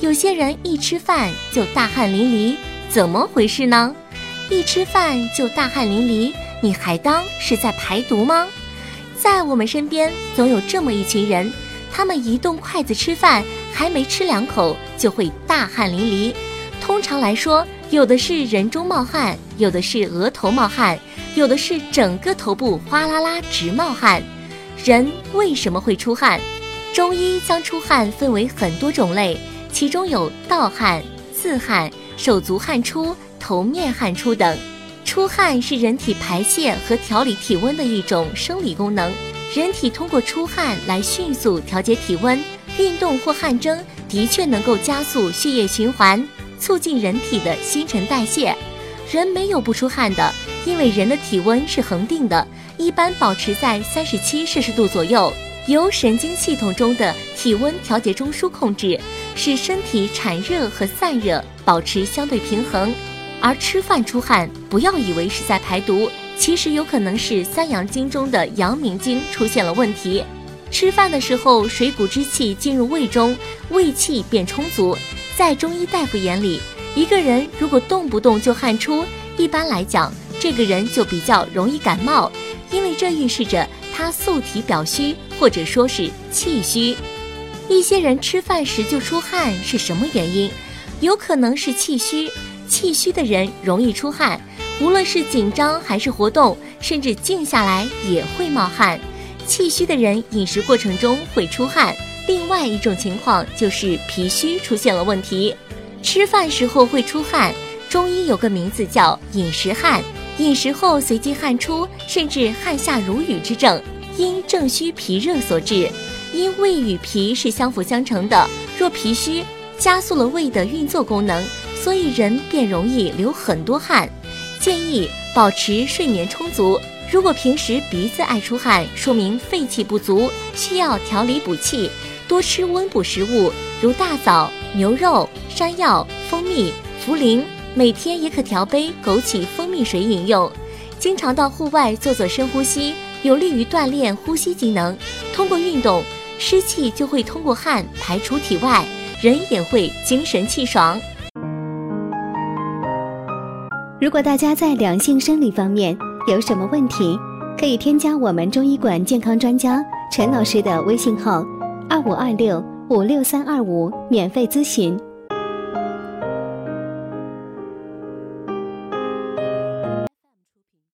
有些人一吃饭就大汗淋漓，怎么回事呢？一吃饭就大汗淋漓，你还当是在排毒吗？在我们身边总有这么一群人，他们一动筷子吃饭，还没吃两口就会大汗淋漓。通常来说，有的是人中冒汗，有的是额头冒汗，有的是整个头部哗啦啦直冒汗。人为什么会出汗？中医将出汗分为很多种类，其中有盗汗、自汗、手足汗出、头面汗出等。出汗是人体排泄和调理体温的一种生理功能，人体通过出汗来迅速调节体温。运动或汗蒸的确能够加速血液循环，促进人体的新陈代谢。人没有不出汗的，因为人的体温是恒定的，一般保持在三十七摄氏度左右。由神经系统中的体温调节中枢控制，使身体产热和散热保持相对平衡。而吃饭出汗，不要以为是在排毒，其实有可能是三阳经中的阳明经出现了问题。吃饭的时候，水谷之气进入胃中，胃气变充足。在中医大夫眼里，一个人如果动不动就汗出，一般来讲，这个人就比较容易感冒，因为这预示着。他素体表虚，或者说是气虚。一些人吃饭时就出汗，是什么原因？有可能是气虚。气虚的人容易出汗，无论是紧张还是活动，甚至静下来也会冒汗。气虚的人饮食过程中会出汗。另外一种情况就是脾虚出现了问题，吃饭时候会出汗。中医有个名字叫饮食汗。饮食后随即汗出，甚至汗下如雨之症，因正虚脾热所致。因胃与脾是相辅相成的，若脾虚，加速了胃的运作功能，所以人便容易流很多汗。建议保持睡眠充足。如果平时鼻子爱出汗，说明肺气不足，需要调理补气，多吃温补食物，如大枣、牛肉、山药、蜂蜜、茯苓。每天也可调杯枸杞蜂蜜水饮用，经常到户外做做深呼吸，有利于锻炼呼吸机能。通过运动，湿气就会通过汗排出体外，人也会精神气爽。如果大家在两性生理方面有什么问题，可以添加我们中医馆健康专家陈老师的微信号：二五二六五六三二五，免费咨询。